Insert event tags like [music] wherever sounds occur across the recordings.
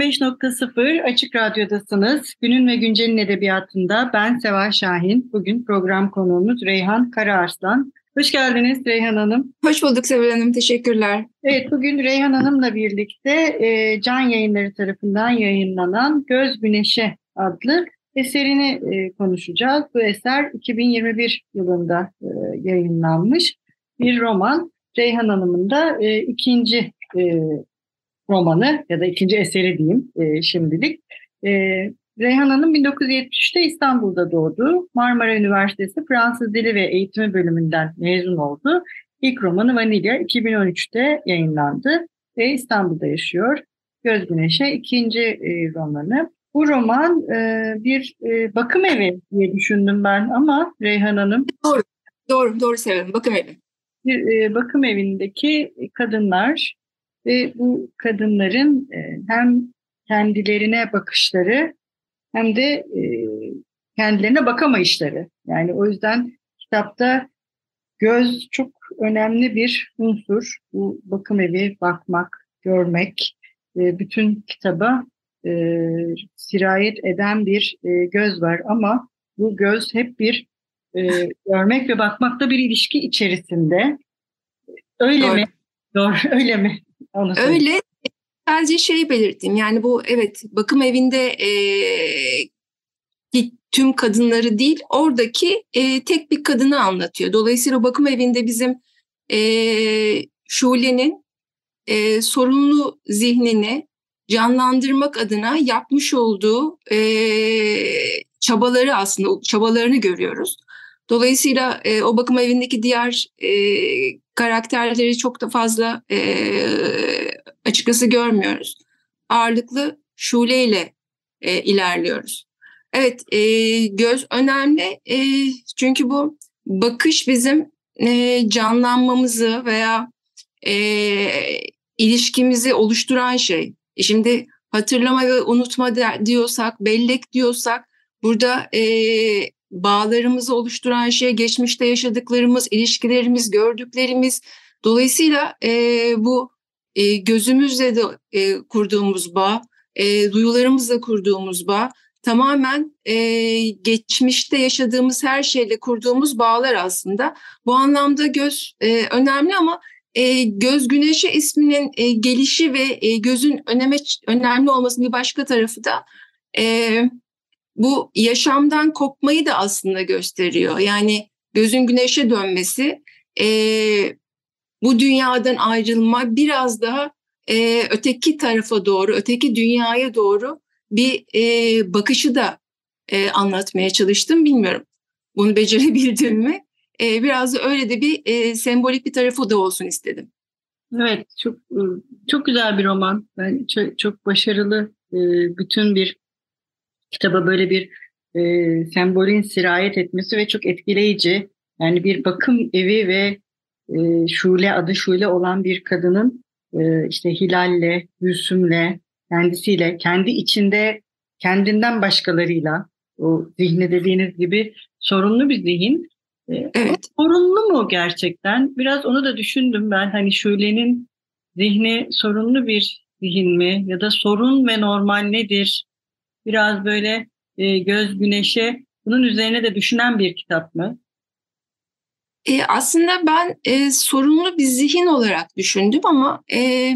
95.0 Açık Radyo'dasınız. Günün ve Güncel'in edebiyatında ben Seval Şahin. Bugün program konuğumuz Reyhan Karaarslan. Hoş geldiniz Reyhan Hanım. Hoş bulduk Seval Hanım, teşekkürler. Evet, bugün Reyhan Hanım'la birlikte e, Can Yayınları tarafından yayınlanan Göz Güneşe adlı eserini e, konuşacağız. Bu eser 2021 yılında e, yayınlanmış bir roman. Reyhan Hanım'ın da e, ikinci e, romanı ya da ikinci eseri diyeyim e, şimdilik. E, Reyhan Hanım 1973'te İstanbul'da doğdu. Marmara Üniversitesi Fransız Dili ve Eğitimi bölümünden mezun oldu. İlk romanı Vanilya 2013'te yayınlandı ve İstanbul'da yaşıyor. Göz Güneş'e ikinci e, romanı. Bu roman e, bir e, bakım evi diye düşündüm ben ama Reyhan Hanım. Doğru, doğru, doğru söyledim. Bakım evi. Bir e, bakım evindeki kadınlar ve bu kadınların e, hem kendilerine bakışları hem de e, kendilerine bakamayışları. Yani o yüzden kitapta göz çok önemli bir unsur. Bu bakım evi bakmak, görmek, e, bütün kitaba sirayet eden bir göz var. Ama bu göz hep bir görmek ve bakmakta bir ilişki içerisinde. Öyle Doğru. mi? Doğru, [laughs] öyle mi? Öyle sadece şey belirttim yani bu evet bakım evinde e, tüm kadınları değil oradaki e, tek bir kadını anlatıyor. Dolayısıyla bakım evinde bizim e, Şule'nin e, sorunlu zihnini canlandırmak adına yapmış olduğu e, çabaları aslında çabalarını görüyoruz. Dolayısıyla e, o bakım evindeki diğer e, karakterleri çok da fazla e, açıkçası görmüyoruz. Ağırlıklı Şule ile e, ilerliyoruz. Evet, e, göz önemli e, çünkü bu bakış bizim e, canlanmamızı veya e, ilişkimizi oluşturan şey. E şimdi hatırlama ve unutma diyorsak, bellek diyorsak burada e, bağlarımızı oluşturan şey geçmişte yaşadıklarımız, ilişkilerimiz, gördüklerimiz. Dolayısıyla e, bu e, gözümüzle de e, kurduğumuz bağ, e, duyularımızla kurduğumuz bağ tamamen e, geçmişte yaşadığımız her şeyle kurduğumuz bağlar aslında. Bu anlamda göz e, önemli ama e, göz güneşi isminin e, gelişi ve e, gözün öneme, önemli olmasının bir başka tarafı da e, bu yaşamdan kopmayı da aslında gösteriyor. Yani gözün güneşe dönmesi, e, bu dünyadan ayrılma biraz daha e, öteki tarafa doğru, öteki dünyaya doğru bir e, bakışı da e, anlatmaya çalıştım. Bilmiyorum bunu becerebildim mi? E, biraz da öyle de bir e, sembolik bir tarafı da olsun istedim. Evet, çok çok güzel bir roman. Ben çok, çok başarılı e, bütün bir kitaba böyle bir e, sembolün sirayet etmesi ve çok etkileyici. Yani bir bakım evi ve e, Şule adı Şule olan bir kadının e, işte Hilal'le, Gülsüm'le, kendisiyle, kendi içinde kendinden başkalarıyla o zihni dediğiniz gibi sorunlu bir zihin. E, evet. Sorunlu mu gerçekten? Biraz onu da düşündüm ben. Hani Şule'nin zihni sorunlu bir zihin mi? Ya da sorun ve normal nedir? Biraz böyle e, göz güneşe bunun üzerine de düşünen bir kitap mı? E, aslında ben e, sorunlu bir zihin olarak düşündüm ama e,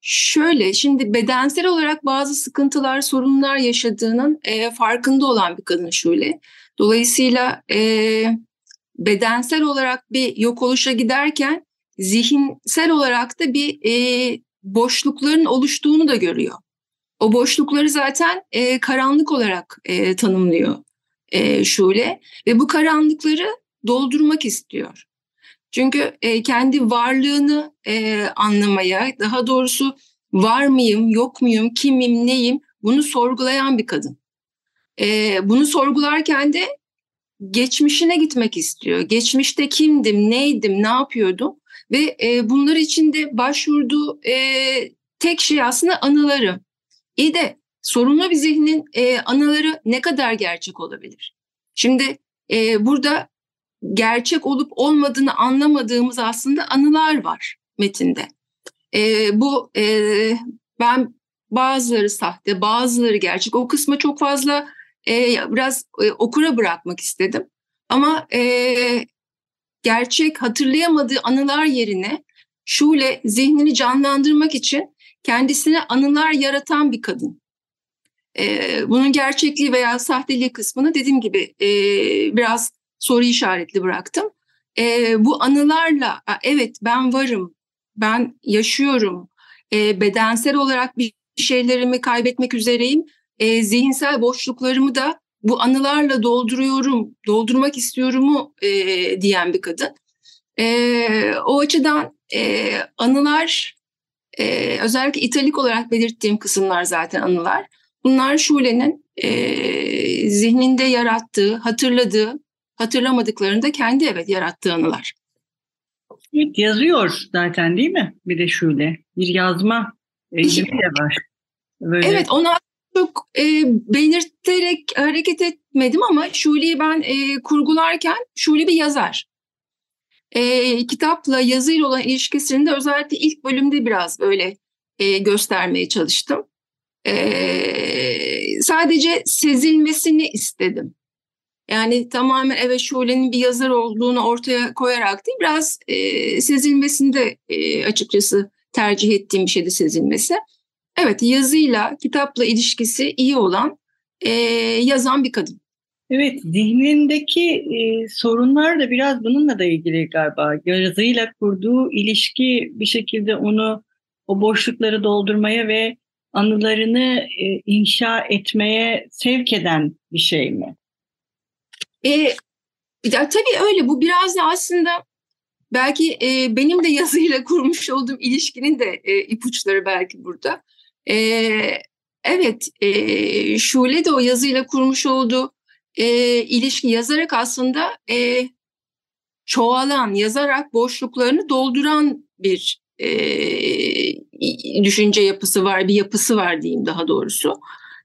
şöyle şimdi bedensel olarak bazı sıkıntılar, sorunlar yaşadığının e, farkında olan bir kadın şöyle. Dolayısıyla e, bedensel olarak bir yok oluşa giderken zihinsel olarak da bir e, boşlukların oluştuğunu da görüyor. O boşlukları zaten e, karanlık olarak e, tanımlıyor. e, Şule ve bu karanlıkları doldurmak istiyor. Çünkü e, kendi varlığını e, anlamaya, daha doğrusu var mıyım, yok muyum, kimim, neyim bunu sorgulayan bir kadın. E, bunu sorgularken de geçmişine gitmek istiyor. Geçmişte kimdim, neydim, ne yapıyordum ve e, bunlar için başvurduğu e, tek şey aslında anıları. İyi de sorunlu bir zihnin e, anıları ne kadar gerçek olabilir? Şimdi e, burada gerçek olup olmadığını anlamadığımız aslında anılar var metinde. E, bu e, ben bazıları sahte, bazıları gerçek. O kısmı çok fazla e, biraz e, okura bırakmak istedim. Ama e, gerçek hatırlayamadığı anılar yerine Şule zihnini canlandırmak için kendisine anılar yaratan bir kadın. E, bunun gerçekliği veya sahteliği kısmını dediğim gibi e, biraz soru işaretli bıraktım. E, bu anılarla evet ben varım, ben yaşıyorum, e, bedensel olarak bir şeylerimi kaybetmek üzereyim, e, zihinsel boşluklarımı da bu anılarla dolduruyorum, doldurmak istiyorumu e, diyen bir kadın. E, o açıdan e, anılar, e, özellikle italik olarak belirttiğim kısımlar zaten anılar. Bunlar Şule'nin e, zihninde yarattığı, hatırladığı, hatırlamadıklarını da kendi evet yarattığı anılar. Evet, yazıyor zaten değil mi? Bir de şöyle bir yazma eğilimi de var. Böyle. Evet ona çok e, belirterek hareket etmedim ama Şule'yi ben e, kurgularken Şule bir yazar. E, kitapla yazıyla olan ilişkisini de özellikle ilk bölümde biraz böyle e, göstermeye çalıştım. E, sadece sezilmesini istedim. Yani tamamen evet Şule'nin bir yazar olduğunu ortaya koyarak değil, biraz e, sezilmesini de e, açıkçası tercih ettiğim bir şeydi sezilmesi. Evet yazıyla, kitapla ilişkisi iyi olan, e, yazan bir kadın. Evet, zihnindeki e, sorunlar da biraz bununla da ilgili galiba. Yazıyla kurduğu ilişki bir şekilde onu o boşlukları doldurmaya ve anılarını e, inşa etmeye sevk eden bir şey mi? E, ya tabii öyle. Bu biraz da aslında belki e, benim de yazıyla kurmuş olduğum ilişkinin de e, ipuçları belki burada. E, evet, e, Şule de o yazıyla kurmuş olduğu e, ilişki yazarak aslında e, çoğalan, yazarak boşluklarını dolduran bir e, düşünce yapısı var, bir yapısı var diyeyim daha doğrusu.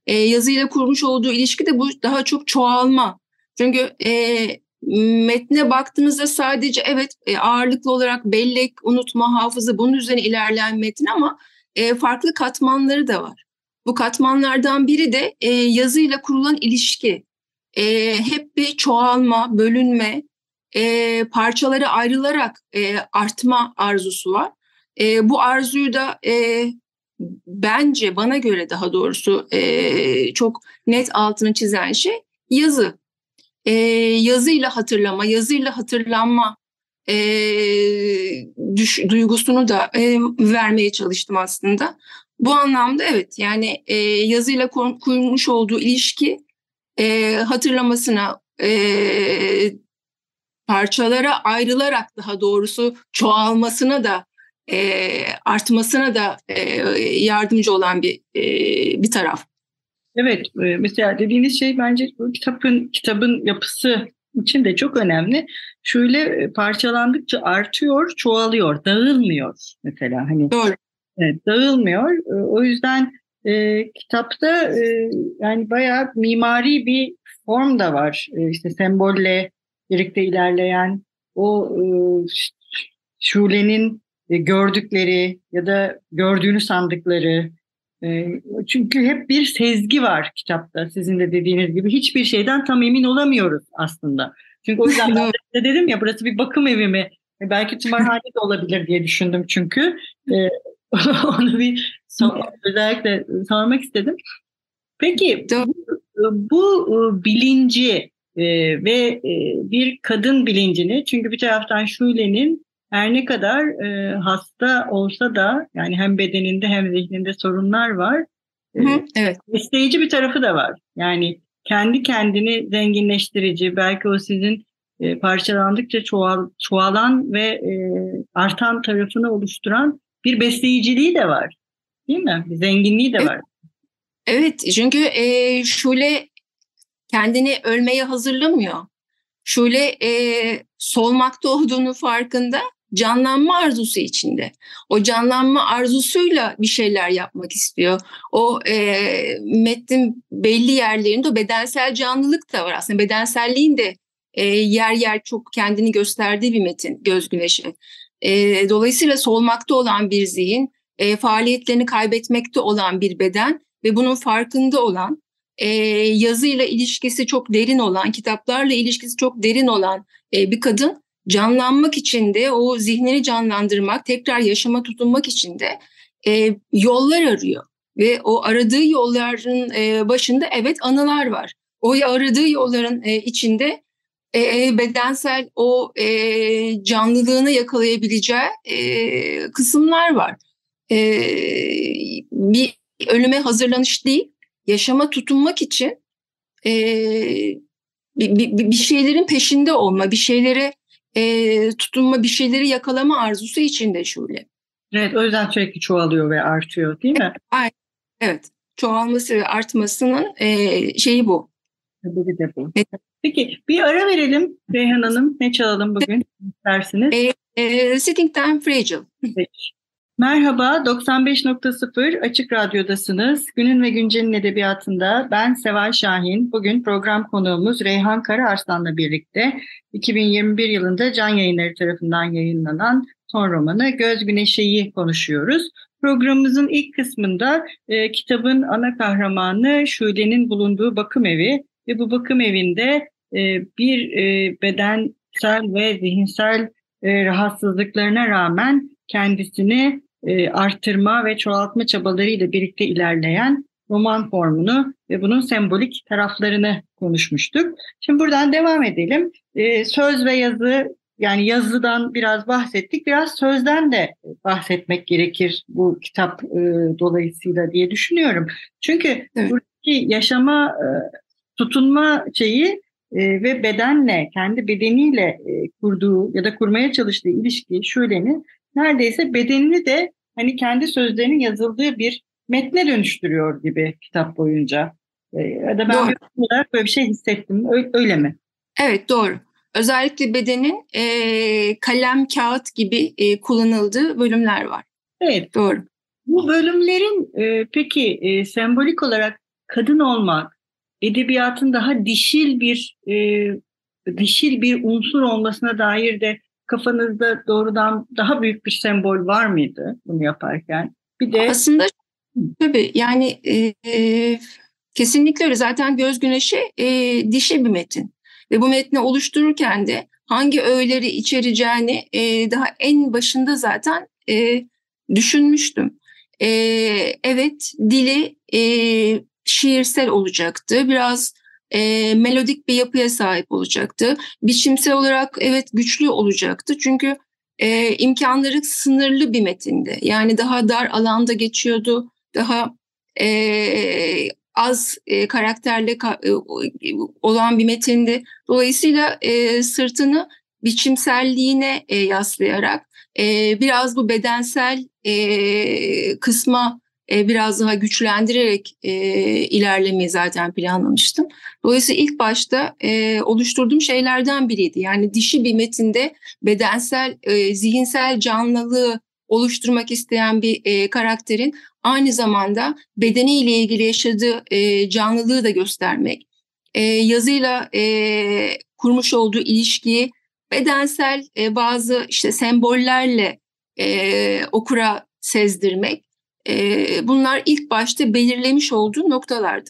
E, yazıyla kurmuş olduğu ilişki de bu daha çok çoğalma. Çünkü e, metne baktığımızda sadece evet e, ağırlıklı olarak bellek, unutma, hafıza bunun üzerine ilerleyen metin ama e, farklı katmanları da var. Bu katmanlardan biri de e, yazıyla kurulan ilişki. E, hep bir çoğalma, bölünme, e, parçalara ayrılarak e, artma arzusu var. E, bu arzuyu da e, bence bana göre daha doğrusu e, çok net altını çizen şey yazı. E, yazıyla hatırlama, yazıyla hatırlanma e, düş, duygusunu da e, vermeye çalıştım aslında. Bu anlamda evet yani e, yazıyla kurmuş olduğu ilişki e, hatırlamasına, e, parçalara ayrılarak daha doğrusu çoğalmasına da e, artmasına da e, yardımcı olan bir e, bir taraf. Evet, mesela dediğiniz şey bence bu kitabın kitabın yapısı için de çok önemli. Şöyle parçalandıkça artıyor, çoğalıyor, dağılmıyor mesela hani. Doğru. Evet, dağılmıyor. O yüzden e, kitapta e, yani bayağı mimari bir form da var. E, işte sembolle birlikte ilerleyen o e, Şule'nin e, gördükleri ya da gördüğünü sandıkları. E, çünkü hep bir sezgi var kitapta sizin de dediğiniz gibi. Hiçbir şeyden tam emin olamıyoruz aslında. Çünkü o yüzden [laughs] ben de dedim ya burası bir bakım evi mi? E, belki tımarhane de olabilir diye düşündüm çünkü. [laughs] Onu bir özellikle sormak istedim. Peki bu bilinci ve bir kadın bilincini çünkü bir taraftan Şule'nin her ne kadar e, hasta olsa da yani hem bedeninde hem zihninde sorunlar var. E, Hı, evet. Besleyici bir tarafı da var. Yani kendi kendini zenginleştirici, belki o sizin e, parçalandıkça çoğal, çoğalan ve e, artan tarafını oluşturan bir besleyiciliği de var. Değil mi? Bir zenginliği de evet. var. Evet çünkü e, Şule kendini ölmeye hazırlamıyor. Şule e, solmakta olduğunu farkında canlanma arzusu içinde. O canlanma arzusuyla bir şeyler yapmak istiyor. O e, metnin belli yerlerinde o bedensel canlılık da var aslında. Bedenselliğin de e, yer yer çok kendini gösterdiği bir metin Göz Güneşi. E, dolayısıyla solmakta olan bir zihin, e, faaliyetlerini kaybetmekte olan bir beden ve bunun farkında olan, e, yazıyla ilişkisi çok derin olan, kitaplarla ilişkisi çok derin olan e, bir kadın canlanmak için de o zihnini canlandırmak, tekrar yaşama tutunmak için de e, yollar arıyor. Ve o aradığı yolların e, başında evet anılar var. O aradığı yolların e, içinde e, bedensel o e, canlılığını yakalayabileceği e, kısımlar var. E, bir ölüme hazırlanış değil, yaşama tutunmak için e, bir, bir, bir şeylerin peşinde olma, bir şeylere e, tutunma, bir şeyleri yakalama arzusu içinde şöyle. Evet, o yüzden sürekli çoğalıyor ve artıyor değil mi? Evet, evet. çoğalması ve artmasının e, şeyi bu. Sebebi de bu. Evet. Peki bir ara verelim Reyhan Hanım. Ne çalalım bugün istersiniz? E, e, Sitting Time Fragile. Peki. Merhaba, 95.0 Açık Radyo'dasınız. Günün ve Güncel'in edebiyatında ben Seval Şahin. Bugün program konuğumuz Reyhan Karaarslan'la birlikte 2021 yılında Can Yayınları tarafından yayınlanan son romanı Göz Güneşe'yi konuşuyoruz. Programımızın ilk kısmında e, kitabın ana kahramanı Şule'nin bulunduğu bakım evi ve bu bakım evinde e, bir e, bedensel ve zihinsel e, rahatsızlıklarına rağmen kendisini e, arttırma ve çoğaltma çabalarıyla birlikte ilerleyen roman formunu ve bunun sembolik taraflarını konuşmuştuk. Şimdi buradan devam edelim. E, söz ve yazı yani yazıdan biraz bahsettik. Biraz sözden de bahsetmek gerekir bu kitap e, dolayısıyla diye düşünüyorum. Çünkü evet. buradaki yaşama e, tutunma şeyi e, ve bedenle, kendi bedeniyle e, kurduğu ya da kurmaya çalıştığı ilişki şöleni neredeyse bedenini de hani kendi sözlerinin yazıldığı bir metne dönüştürüyor gibi kitap boyunca. E, ya da ben doğru. bir olarak böyle bir şey hissettim. Öyle, öyle mi? Evet doğru. Özellikle bedenin e, kalem, kağıt gibi e, kullanıldığı bölümler var. Evet. Doğru. Bu bölümlerin e, peki e, sembolik olarak kadın olmak, edebiyatın daha dişil bir e, dişil bir unsur olmasına dair de kafanızda doğrudan daha büyük bir sembol var mıydı bunu yaparken? Bir de aslında tabii yani e, e, kesinlikle öyle. Zaten Göz Güneşi e, dişi bir metin ve bu metni oluştururken de hangi öğeleri içereceğini e, daha en başında zaten e, düşünmüştüm. E, evet dili e, şiirsel olacaktı. Biraz e, melodik bir yapıya sahip olacaktı. Biçimsel olarak evet güçlü olacaktı. Çünkü e, imkanları sınırlı bir metindi. Yani daha dar alanda geçiyordu. Daha e, az e, karakterli ka, e, olan bir metindi. Dolayısıyla e, sırtını biçimselliğine e, yaslayarak e, biraz bu bedensel e, kısma e, biraz daha güçlendirerek e, ilerlemeyi zaten planlamıştım. Dolayısıyla ilk başta e, oluşturduğum şeylerden biriydi. Yani dişi bir metinde bedensel, e, zihinsel canlılığı oluşturmak isteyen bir e, karakterin aynı zamanda bedeniyle ilgili yaşadığı e, canlılığı da göstermek. E, yazıyla e, kurmuş olduğu ilişkiyi bedensel e, bazı işte sembollerle e, okura sezdirmek e, bunlar ilk başta belirlemiş olduğu noktalardı.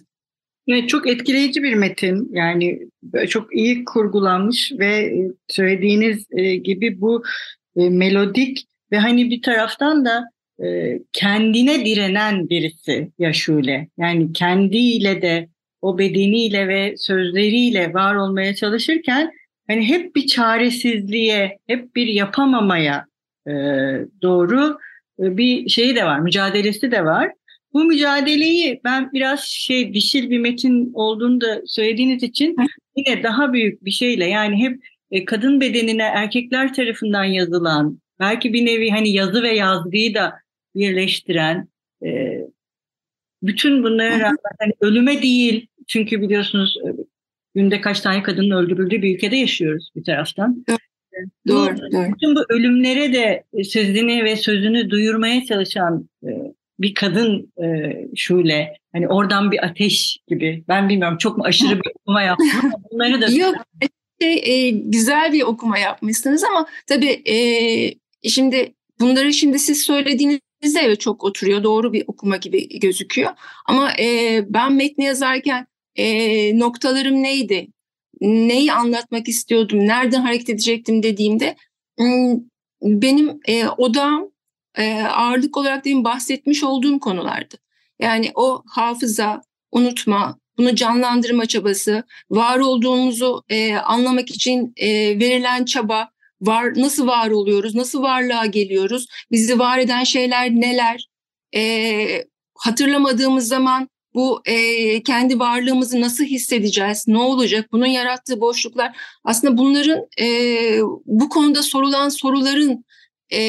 Evet, çok etkileyici bir metin. Yani çok iyi kurgulanmış ve söylediğiniz gibi bu melodik ve hani bir taraftan da kendine direnen birisi Yaşule. Yani kendiyle de o bedeniyle ve sözleriyle var olmaya çalışırken hani hep bir çaresizliğe, hep bir yapamamaya doğru bir şeyi de var, mücadelesi de var. bu mücadeleyi ben biraz şey dişil bir metin olduğunu da söylediğiniz için yine daha büyük bir şeyle yani hep e, kadın bedenine erkekler tarafından yazılan belki bir nevi hani yazı ve yazgıyı da birleştiren e, bütün bunlara rağmen hani ölüme değil çünkü biliyorsunuz e, günde kaç tane kadının öldürüldüğü bir ülkede yaşıyoruz bir taraftan. Doğru, bu, doğru. Bütün bu ölümlere de sözünü ve sözünü duyurmaya çalışan e, bir kadın e, şöyle hani oradan bir ateş gibi. Ben bilmiyorum çok mu aşırı bir okuma [laughs] yaptım ama bunları da Yok şey, e, güzel bir okuma yapmışsınız ama tabii e, şimdi bunları şimdi siz söylediğinizde evet çok oturuyor. Doğru bir okuma gibi gözüküyor. Ama e, ben metni yazarken e, noktalarım neydi neyi anlatmak istiyordum nereden hareket edecektim dediğimde benim e, odam e, ağırlık olarak demin bahsetmiş olduğum konulardı. Yani o hafıza, unutma, bunu canlandırma çabası, var olduğumuzu e, anlamak için e, verilen çaba, var nasıl var oluyoruz, nasıl varlığa geliyoruz, bizi var eden şeyler neler, e, hatırlamadığımız zaman bu e, kendi varlığımızı nasıl hissedeceğiz, ne olacak, bunun yarattığı boşluklar aslında bunların e, bu konuda sorulan soruların e,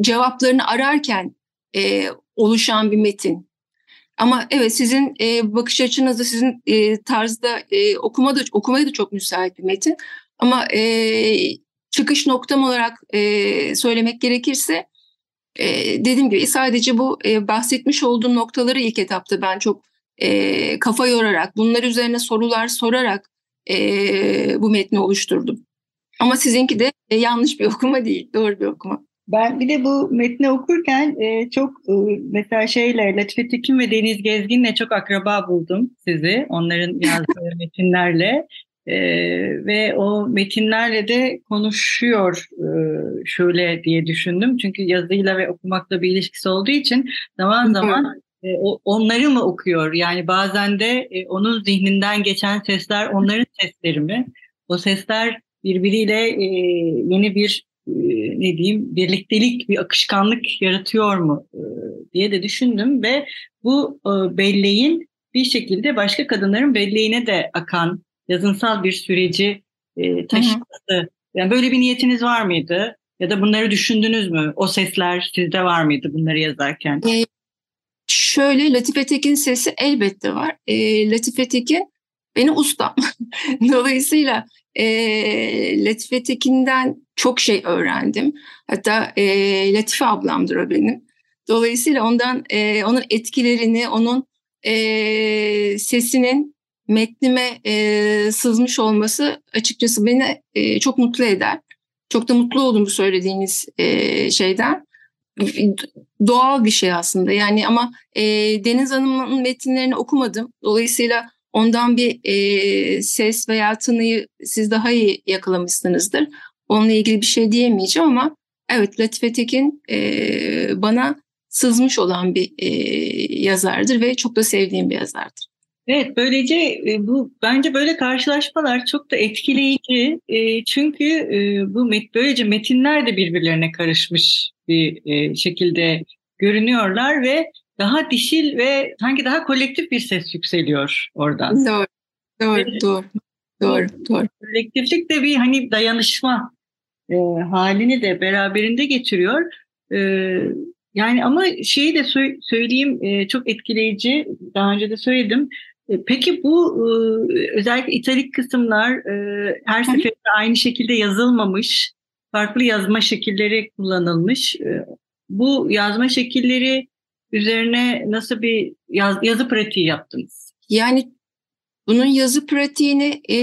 cevaplarını ararken e, oluşan bir metin. Ama evet sizin e, bakış açınızda, sizin e, tarzda e, okuma da, okumaya da çok müsait bir metin. Ama e, çıkış noktam olarak e, söylemek gerekirse e, dediğim gibi sadece bu e, bahsetmiş olduğum noktaları ilk etapta ben çok e, kafa yorarak, bunlar üzerine sorular sorarak e, bu metni oluşturdum. Ama sizinki de e, yanlış bir [laughs] okuma değil, doğru bir okuma. Ben bir de bu metni okurken e, çok e, mesela şeyle Latife Tekin ve Deniz Gezgin'le çok akraba buldum sizi. Onların [laughs] yazdığı metinlerle. E, ve o metinlerle de konuşuyor e, şöyle diye düşündüm. Çünkü yazıyla ve okumakla bir ilişkisi olduğu için zaman zaman e, o, onları mı okuyor? Yani bazen de e, onun zihninden geçen sesler onların sesleri mi? O sesler birbiriyle e, yeni bir e, ne diyeyim birliktelik, bir akışkanlık yaratıyor mu e, diye de düşündüm ve bu e, belleğin bir şekilde başka kadınların belleğine de akan yazınsal bir süreci e, taşıması. Yani böyle bir niyetiniz var mıydı? Ya da bunları düşündünüz mü? O sesler sizde var mıydı bunları yazarken? E, şöyle Latife Tekin sesi elbette var. E, Latife Tekin benim ustam. [laughs] Dolayısıyla e, Latife Tekin'den çok şey öğrendim. Hatta e, Latife ablamdır o benim. Dolayısıyla ondan e, onun etkilerini, onun e, sesinin metnime e, sızmış olması açıkçası beni e, çok mutlu eder. Çok da mutlu oldum bu söylediğiniz e, şeyden. Doğal bir şey aslında yani ama e, Deniz Hanım'ın metinlerini okumadım. Dolayısıyla ondan bir e, ses veya tınıyı siz daha iyi yakalamışsınızdır. Onunla ilgili bir şey diyemeyeceğim ama evet Latife Tekin e, bana sızmış olan bir e, yazardır ve çok da sevdiğim bir yazardır. Evet böylece e, bu bence böyle karşılaşmalar çok da etkileyici e, çünkü e, bu met, böylece metinler de birbirlerine karışmış bir şekilde görünüyorlar ve daha dişil ve sanki daha kolektif bir ses yükseliyor oradan. Doğru, doğru, doğru, doğru, doğru. Kolektiflik de bir hani dayanışma e, halini de beraberinde getiriyor. E, yani ama şeyi de sö- söyleyeyim e, çok etkileyici. Daha önce de söyledim. E, peki bu e, özellikle italik kısımlar e, her seferinde aynı şekilde yazılmamış, farklı yazma şekilleri kullanılmış. Bu yazma şekilleri üzerine nasıl bir yaz, yazı pratiği yaptınız? Yani bunun yazı pratiğini e,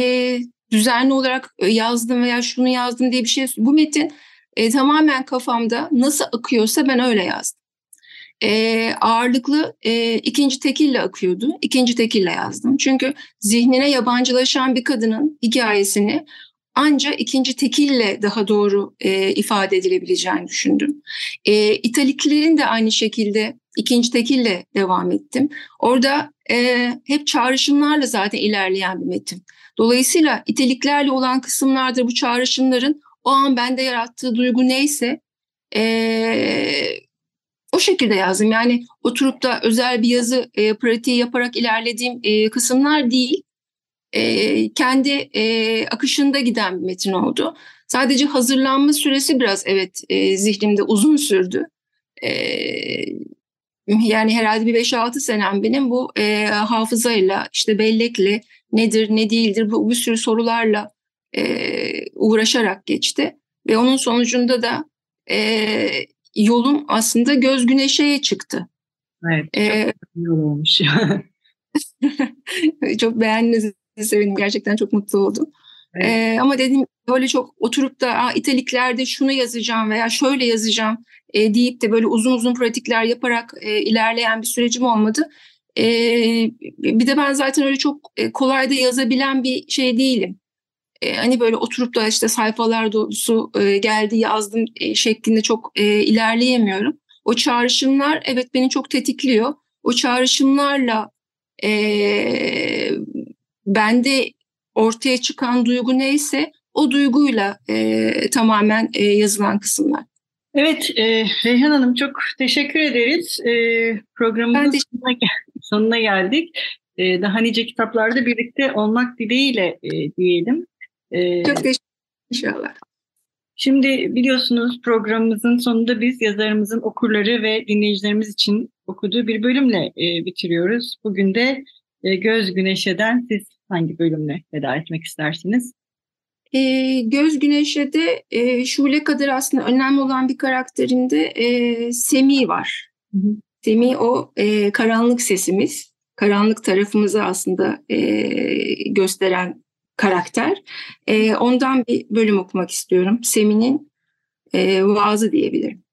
düzenli olarak yazdım veya şunu yazdım diye bir şey. Bu metin e, tamamen kafamda nasıl akıyorsa ben öyle yazdım. E, ağırlıklı e, ikinci tekille akıyordu. İkinci tekille yazdım. Çünkü zihnine yabancılaşan bir kadının hikayesini ancak ikinci tekille daha doğru e, ifade edilebileceğini düşündüm. E, İtaliklerin de aynı şekilde ikinci tekille devam ettim. Orada e, hep çağrışımlarla zaten ilerleyen bir metin. Dolayısıyla iteliklerle olan kısımlarda bu çağrışımların o an bende yarattığı duygu neyse e, o şekilde yazdım. Yani oturup da özel bir yazı e, pratiği yaparak ilerlediğim e, kısımlar değil. E, kendi e, akışında giden bir metin oldu. Sadece hazırlanma süresi biraz evet e, zihnimde uzun sürdü. E, yani herhalde bir 5-6 senem benim bu e, hafızayla işte bellekle nedir ne değildir bu bir sürü sorularla e, uğraşarak geçti. Ve onun sonucunda da e, yolum aslında göz güneşeye çıktı. Evet, ee, çok olmuş. [laughs] çok beğendiğinizi sevindim. Gerçekten çok mutlu oldum. Evet. Ee, ama dedim böyle çok oturup da italiklerde şunu yazacağım veya şöyle yazacağım e, deyip de böyle uzun uzun pratikler yaparak e, ilerleyen bir sürecim olmadı. E, bir de ben zaten öyle çok e, kolay da yazabilen bir şey değilim. E, hani böyle oturup da işte sayfalar dolusu e, geldi yazdım e, şeklinde çok e, ilerleyemiyorum. O çağrışımlar evet beni çok tetikliyor. O çağrışımlarla e, bende ortaya çıkan duygu neyse o duyguyla e, tamamen e, yazılan kısımlar. Evet e, Reyhan Hanım çok teşekkür ederiz. E, programımızın teşekkür sonuna, sonuna geldik. E, daha nice kitaplarda birlikte olmak dileğiyle e, diyelim. E, çok teşekkür inşallah. Şimdi biliyorsunuz programımızın sonunda biz yazarımızın okurları ve dinleyicilerimiz için okuduğu bir bölümle e, bitiriyoruz. Bugün de e, Göz Güneşe'den siz hangi bölümle veda etmek istersiniz? E, Göz Güneşe'de e, Şule kadar aslında önemli olan bir karakterinde e, Semih var. Hı hı. Semih o e, karanlık sesimiz, karanlık tarafımızı aslında e, gösteren karakter. E, ondan bir bölüm okumak istiyorum. Semih'in e, vaazı diyebilirim.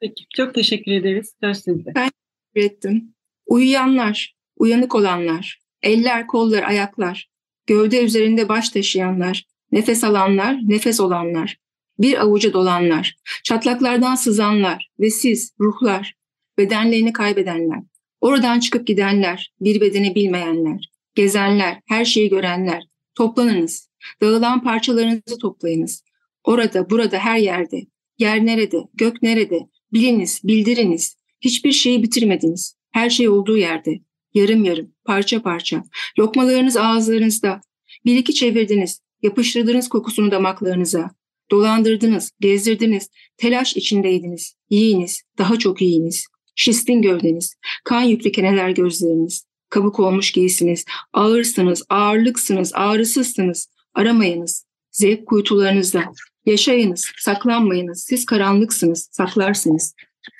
Peki, çok teşekkür ederiz. Söz sizde. Ben teşekkür ettim. Uyuyanlar, uyanık olanlar, eller, kollar, ayaklar, gövde üzerinde baş taşıyanlar, nefes alanlar, nefes olanlar, bir avuca dolanlar, çatlaklardan sızanlar ve siz, ruhlar, bedenlerini kaybedenler, oradan çıkıp gidenler, bir bedeni bilmeyenler, gezenler, her şeyi görenler, toplanınız, dağılan parçalarınızı toplayınız. Orada, burada, her yerde, yer nerede, gök nerede, biliniz, bildiriniz, hiçbir şeyi bitirmediniz, her şey olduğu yerde, yarım yarım, parça parça, lokmalarınız ağızlarınızda, bir iki çevirdiniz, Yapıştırdınız kokusunu damaklarınıza. Dolandırdınız, gezdirdiniz, telaş içindeydiniz. Yiyiniz, daha çok yiyiniz. Şistin gövdeniz, kan yüklü keneler gözleriniz. Kabuk olmuş giysiniz, ağırsınız, ağırlıksınız, ağrısızsınız. Aramayınız, zevk kuytularınızda. Yaşayınız, saklanmayınız, siz karanlıksınız, saklarsınız.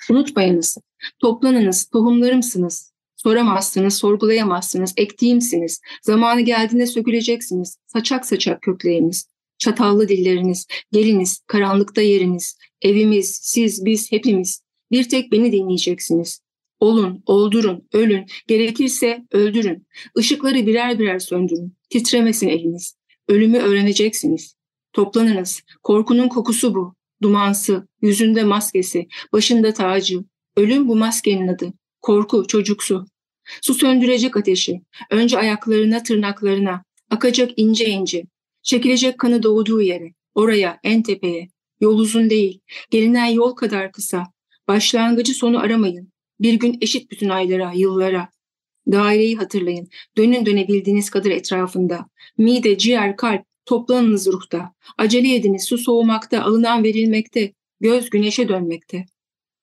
Unutmayınız, toplanınız, tohumlarımsınız, Soramazsınız, sorgulayamazsınız, ektiğimsiniz. Zamanı geldiğinde söküleceksiniz. Saçak saçak kökleriniz, çatallı dilleriniz, geliniz, karanlıkta yeriniz. Evimiz, siz, biz, hepimiz. Bir tek beni dinleyeceksiniz. Olun, oldurun, ölün, gerekirse öldürün. Işıkları birer birer söndürün. Titremesin eliniz. Ölümü öğreneceksiniz. Toplanınız. Korkunun kokusu bu. Dumansı, yüzünde maskesi, başında tacı. Ölüm bu maskenin adı. Korku, çocuksu. Su söndürecek ateşi. Önce ayaklarına, tırnaklarına. Akacak ince ince. Çekilecek kanı doğduğu yere. Oraya, en tepeye. Yol uzun değil. Gelinen yol kadar kısa. Başlangıcı sonu aramayın. Bir gün eşit bütün aylara, yıllara. Daireyi hatırlayın. Dönün dönebildiğiniz kadar etrafında. Mide, ciğer, kalp, toplanınız ruhta. Acele ediniz, su soğumakta, alınan verilmekte. Göz güneşe dönmekte.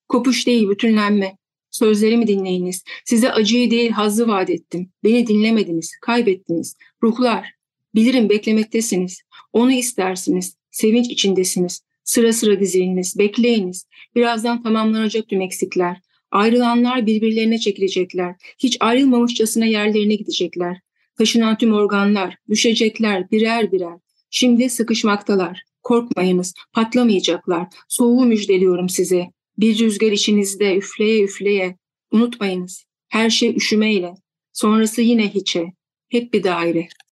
Kopuş değil, bütünlenme. Sözlerimi dinleyiniz. Size acıyı değil hazzı vaat ettim. Beni dinlemediniz, kaybettiniz. Ruhlar, bilirim beklemektesiniz. Onu istersiniz, sevinç içindesiniz. Sıra sıra diziliniz, bekleyiniz. Birazdan tamamlanacak tüm eksikler. Ayrılanlar birbirlerine çekilecekler. Hiç ayrılmamışçasına yerlerine gidecekler. Taşınan tüm organlar, düşecekler birer birer. Şimdi sıkışmaktalar. Korkmayınız, patlamayacaklar. Soğuğu müjdeliyorum size. Bir rüzgar içinizde üfleye üfleye. Unutmayınız. Her şey üşümeyle. Sonrası yine hiçe. Hep bir daire.